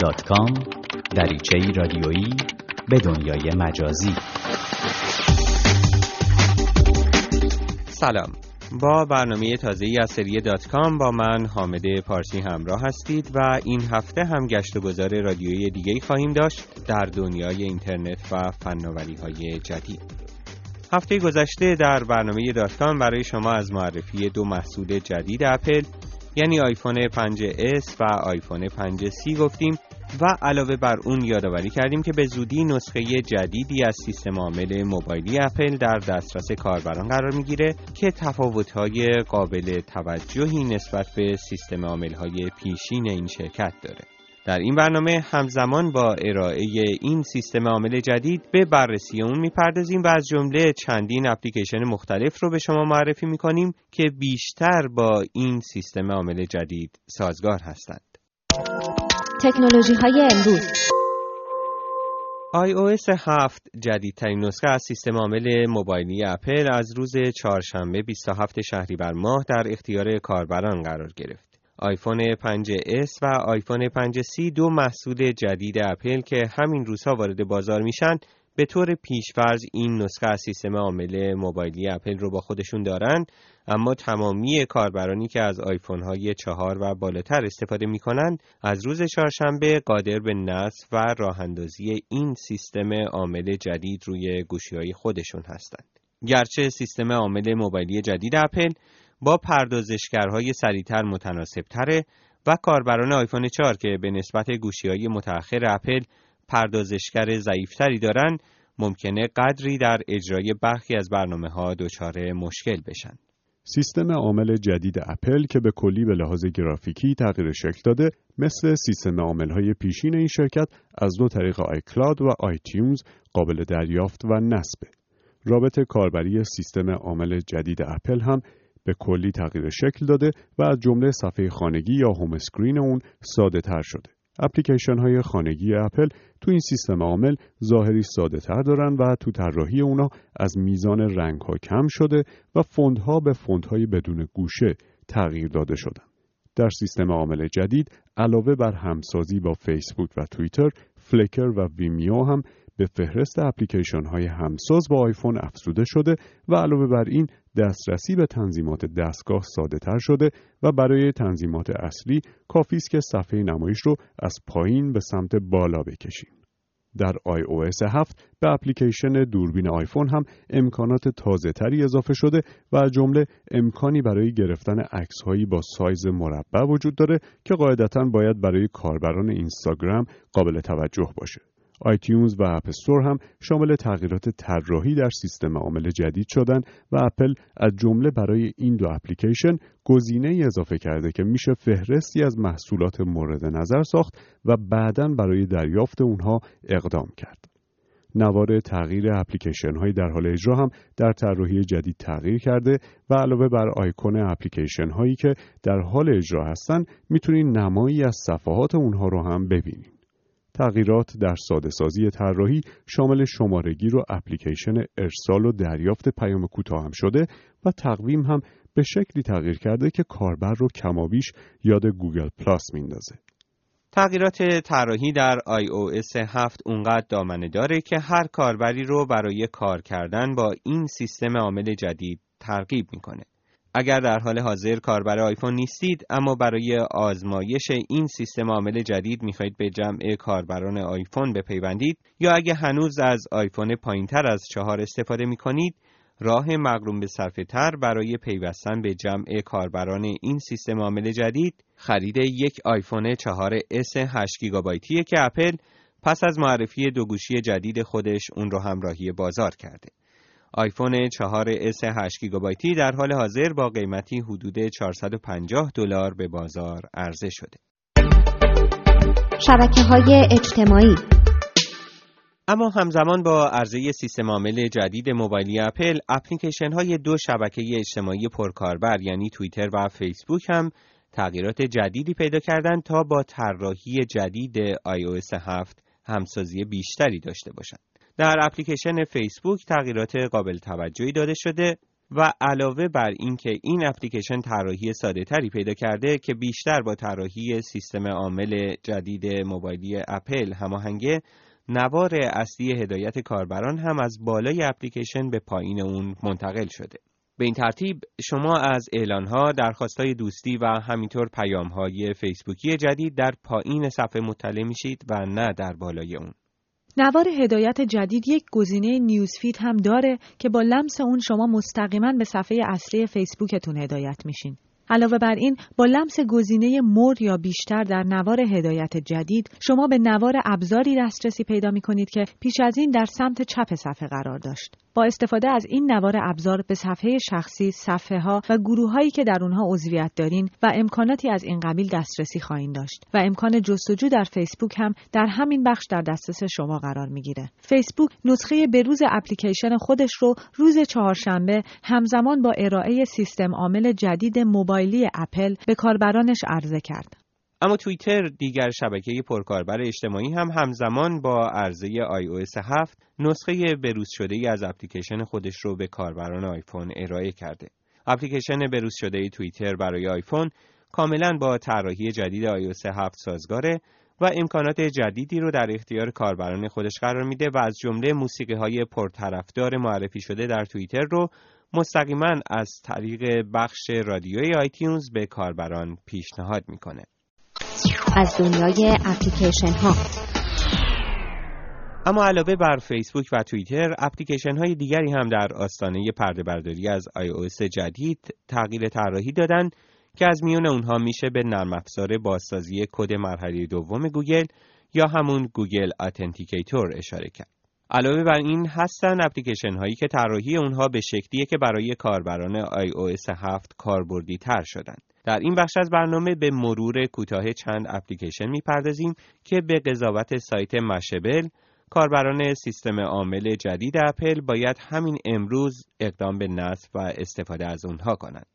facebook.com دریچه رادیویی به دنیای مجازی. سلام. با برنامه تازه ای از سری دات کام با من حامد پارسی همراه هستید و این هفته هم گشت و گذار رادیویی دیگه خواهیم داشت در دنیای اینترنت و فناوری های جدید. هفته گذشته در برنامه دات کام برای شما از معرفی دو محصول جدید اپل یعنی آیفون 5S و آیفون 5C گفتیم و علاوه بر اون یادآوری کردیم که به زودی نسخه جدیدی از سیستم عامل موبایلی اپل در دسترس کاربران قرار می‌گیره که تفاوت‌های قابل توجهی نسبت به سیستم عامل‌های پیشین این شرکت داره. در این برنامه همزمان با ارائه این سیستم عامل جدید به بررسی اون می‌پردازیم و از جمله چندین اپلیکیشن مختلف رو به شما معرفی می‌کنیم که بیشتر با این سیستم عامل جدید سازگار هستند. تکنولوژی های امروز iOS 7 جدیدترین نسخه از سیستم عامل موبایلی اپل از روز چهارشنبه 27 شهریور ماه در اختیار کاربران قرار گرفت. آیفون 5S و آیفون 5C دو محصول جدید اپل که همین روزها وارد بازار میشن به طور پیشفرض این نسخه از سیستم عامل موبایلی اپل رو با خودشون دارن اما تمامی کاربرانی که از آیفون های چهار و بالاتر استفاده می‌کنن از روز چهارشنبه قادر به نصب و راه این سیستم عامل جدید روی گوشی های خودشون هستند. گرچه سیستم عامل موبایلی جدید اپل با پردازشگرهای سریعتر متناسب تره و کاربران آیفون 4 که به نسبت گوشی های متأخر اپل پردازشگر ضعیفتری دارن ممکنه قدری در اجرای برخی از برنامه ها دچار مشکل بشن. سیستم عامل جدید اپل که به کلی به لحاظ گرافیکی تغییر شکل داده مثل سیستم عامل های پیشین این شرکت از دو طریق iCloud و iTunes قابل دریافت و نصبه. رابط کاربری سیستم عامل جدید اپل هم به کلی تغییر شکل داده و از جمله صفحه خانگی یا home screen اون ساده تر شده. اپلیکیشن های خانگی اپل تو این سیستم عامل ظاهری ساده تر دارن و تو طراحی اونا از میزان رنگ ها کم شده و فونت ها به فونت های بدون گوشه تغییر داده شدن. در سیستم عامل جدید علاوه بر همسازی با فیسبوک و توییتر، Flickr و Vimeo هم به فهرست اپلیکیشن های همساز با آیفون افزوده شده و علاوه بر این دسترسی به تنظیمات دستگاه ساده تر شده و برای تنظیمات اصلی کافی است که صفحه نمایش رو از پایین به سمت بالا بکشیم. در iOS 7 به اپلیکیشن دوربین آیفون هم امکانات تازه تری اضافه شده از جمله امکانی برای گرفتن عکس هایی با سایز مربع وجود داره که قاعدتا باید برای کاربران اینستاگرام قابل توجه باشه. iTunes و App Store هم شامل تغییرات طراحی در سیستم عامل جدید شدن و اپل از جمله برای این دو اپلیکیشن گزینه ای اضافه کرده که میشه فهرستی از محصولات مورد نظر ساخت و بعدا برای دریافت اونها اقدام کرد. نوار تغییر اپلیکیشن هایی در حال اجرا هم در طراحی جدید تغییر کرده و علاوه بر آیکون اپلیکیشن هایی که در حال اجرا هستن می‌تونید نمایی از صفحات اونها رو هم ببینید. تغییرات در ساده سازی طراحی شامل شمارگیر و اپلیکیشن ارسال و دریافت پیام کوتاه هم شده و تقویم هم به شکلی تغییر کرده که کاربر رو کمابیش یاد Google Plus میندازه. تغییرات طراحی در iOS 7 اونقدر دامنه داره که هر کاربری رو برای کار کردن با این سیستم عامل جدید ترغیب می‌کنه. اگر در حال حاضر کاربر آیفون نیستید اما برای آزمایش این سیستم عامل جدید می‌خواهید به جمع کاربران آیفون بپیوندید یا اگر هنوز از آیفون پایینتر از چهار استفاده می‌کنید راه مقرون به صرفه تر برای پیوستن به جمع کاربران این سیستم عامل جدید خرید یک آیفون 4S 8 گیگابایتیه که اپل پس از معرفی دو گوشی جدید خودش اون رو همراهی بازار کرده. آیفون 4S 8 گیگابایتی در حال حاضر با قیمتی حدود 450 دلار به بازار عرضه شده. شبکه های اجتماعی اما همزمان با عرضه سیستم عامل جدید موبایلی اپل، اپلیکیشن های دو شبکه اجتماعی پرکاربر یعنی توییتر و فیسبوک هم تغییرات جدیدی پیدا کردند تا با طراحی جدید iOS 7 همسازی بیشتری داشته باشند. در اپلیکیشن فیسبوک تغییرات قابل توجهی داده شده و علاوه بر اینکه این اپلیکیشن طراحی ساده تری پیدا کرده که بیشتر با طراحی سیستم عامل جدید موبایلی اپل هماهنگه نوار اصلی هدایت کاربران هم از بالای اپلیکیشن به پایین اون منتقل شده به این ترتیب شما از اعلانها، درخواستهای دوستی و همینطور پیامهای فیسبوکی جدید در پایین صفحه مطلع میشید و نه در بالای اون. نوار هدایت جدید یک گزینه نیوزفید هم داره که با لمس اون شما مستقیما به صفحه اصلی فیسبوکتون هدایت میشین. علاوه بر این با لمس گزینه مور یا بیشتر در نوار هدایت جدید شما به نوار ابزاری دسترسی پیدا می کنید که پیش از این در سمت چپ صفحه قرار داشت. با استفاده از این نوار ابزار به صفحه شخصی، صفحه ها و گروه هایی که در اونها عضویت دارین و امکاناتی از این قبیل دسترسی خواهید داشت و امکان جستجو در فیسبوک هم در همین بخش در دسترس شما قرار می‌گیره. فیسبوک نسخه بروز اپلیکیشن خودش رو روز چهارشنبه همزمان با ارائه سیستم عامل جدید موبایلی اپل به کاربرانش عرضه کرد. اما توییتر دیگر شبکه پرکاربر اجتماعی هم همزمان با عرضه iOS 7 نسخه بروز شده ای از اپلیکیشن خودش رو به کاربران آیفون ارائه کرده. اپلیکیشن بروز شده توییتر برای آیفون کاملا با طراحی جدید iOS 7 سازگاره و امکانات جدیدی رو در اختیار کاربران خودش قرار میده و از جمله موسیقی های پرطرفدار معرفی شده در توییتر رو مستقیما از طریق بخش رادیوی آیتیونز به کاربران پیشنهاد می‌کنه. از دنیای اپلیکیشن ها اما علاوه بر فیسبوک و توییتر اپلیکیشن های دیگری هم در آستانه پرده برداری از iOS جدید تغییر طراحی دادن که از میون اونها میشه به نرم افزار بازسازی کد مرحله دوم گوگل یا همون Google Authenticator اشاره کرد. علاوه بر این هستن اپلیکیشن هایی که طراحی اونها به شکلیه که برای کاربران iOS 7 کاربردی تر شدند. در این بخش از برنامه به مرور کوتاه چند اپلیکیشن می‌پردازیم که به قضاوت سایت Mashable کاربران سیستم عامل جدید اپل باید همین امروز اقدام به نصب و استفاده از اونها کنند.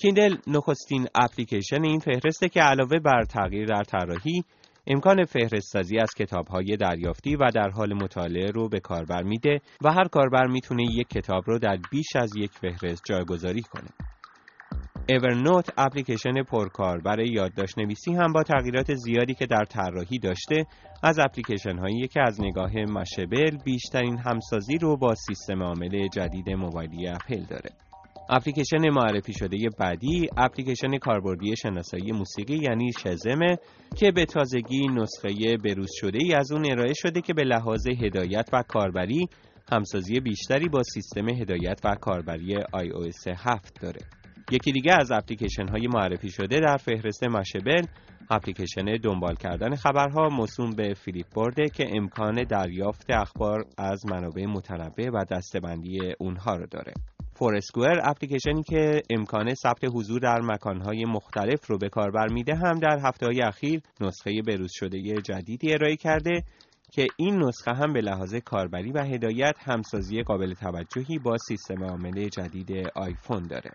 کیندل نخستین اپلیکیشن این فهرسته که علاوه بر تغییر در طراحی امکان فهرستسازی از کتابهای دریافتی و در حال مطالعه رو به کاربر میده و هر کاربر می‌تونه یک کتاب رو در بیش از یک فهرست جایگذاری کنه. اورنوت اپلیکیشن پرکار برای یادداشت نویسی هم با تغییرات زیادی که در طراحی داشته از اپلیکیشن هایی که از نگاه مشبل بیشترین همسازی رو با سیستم عامل جدید موبایلی اپل داره. اپلیکیشن معرفی شده بعدی اپلیکیشن کاربردی شناسایی موسیقی یعنی شزمه که به تازگی نسخه بروز شده ای از اون ارائه شده که به لحاظ هدایت و کاربری همسازی بیشتری با سیستم هدایت و کاربری iOS 7 داره. یکی دیگه از اپلیکیشن های معرفی شده در فهرست مشبل اپلیکیشن دنبال کردن خبرها موسوم به فیلیپ بورده که امکان دریافت اخبار از منابع متنوع و دستبندی اونها رو داره. فورسکوئر اپلیکیشنی که امکان ثبت حضور در مکانهای مختلف رو به کاربر میده هم در هفته های اخیر نسخه بروز شده جدیدی ارائه کرده که این نسخه هم به لحاظ کاربری و هدایت همسازی قابل توجهی با سیستم عامل جدید آیفون داره.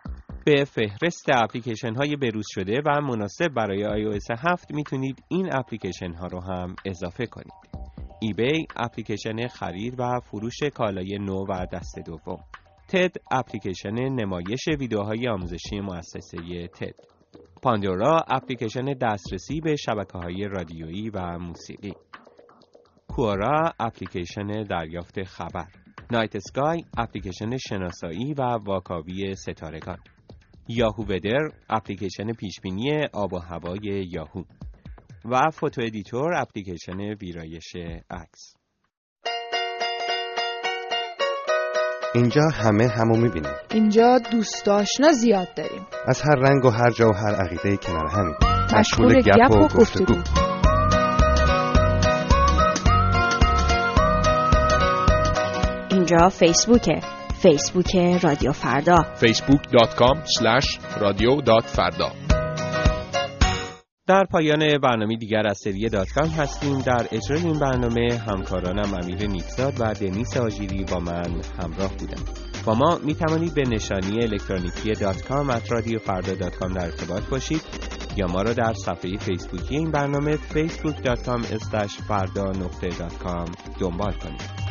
به فهرست اپلیکیشن های بروز شده و مناسب برای iOS 7 می‌تونید این اپلیکیشن ها رو هم اضافه کنید. ایبی اپلیکیشن خرید و فروش کالای نو و دست دوم. TED اپلیکیشن نمایش ویدیوهای آموزشی مؤسسه TED. Pandora اپلیکیشن دسترسی به شبکه های رادیویی و موسیقی. Quora اپلیکیشن دریافت خبر. Night Sky اپلیکیشن شناسایی و واکاوی ستارگان. Yahoo Weather اپلیکیشن پیشبینی آب و هوای یاهو و Photo Editor اپلیکیشن ویرایش عکس اینجا همه همو می‌بینیم. اینجا دوست آشنا زیاد داریم. از هر رنگ و هر جا و هر عقیده کنار همین. مشغول گپ و گفتگو. اینجا فیسبوکه. فیسبوک رادیو فردا. facebook.com رادیو فردا. در پایان برنامه دیگر از سری دات کام هستیم. در اجرای این برنامه همکارانم امیر نیکزاد و دنیس آژیری با من همراه بودند با ما می توانید به نشانی الکترونیکی دات کام at رادیو فردا دات کام در ارتباط باشید یا ما را در صفحه فیسبوکی این برنامه facebook.com فردا نقطه دنبال کنید.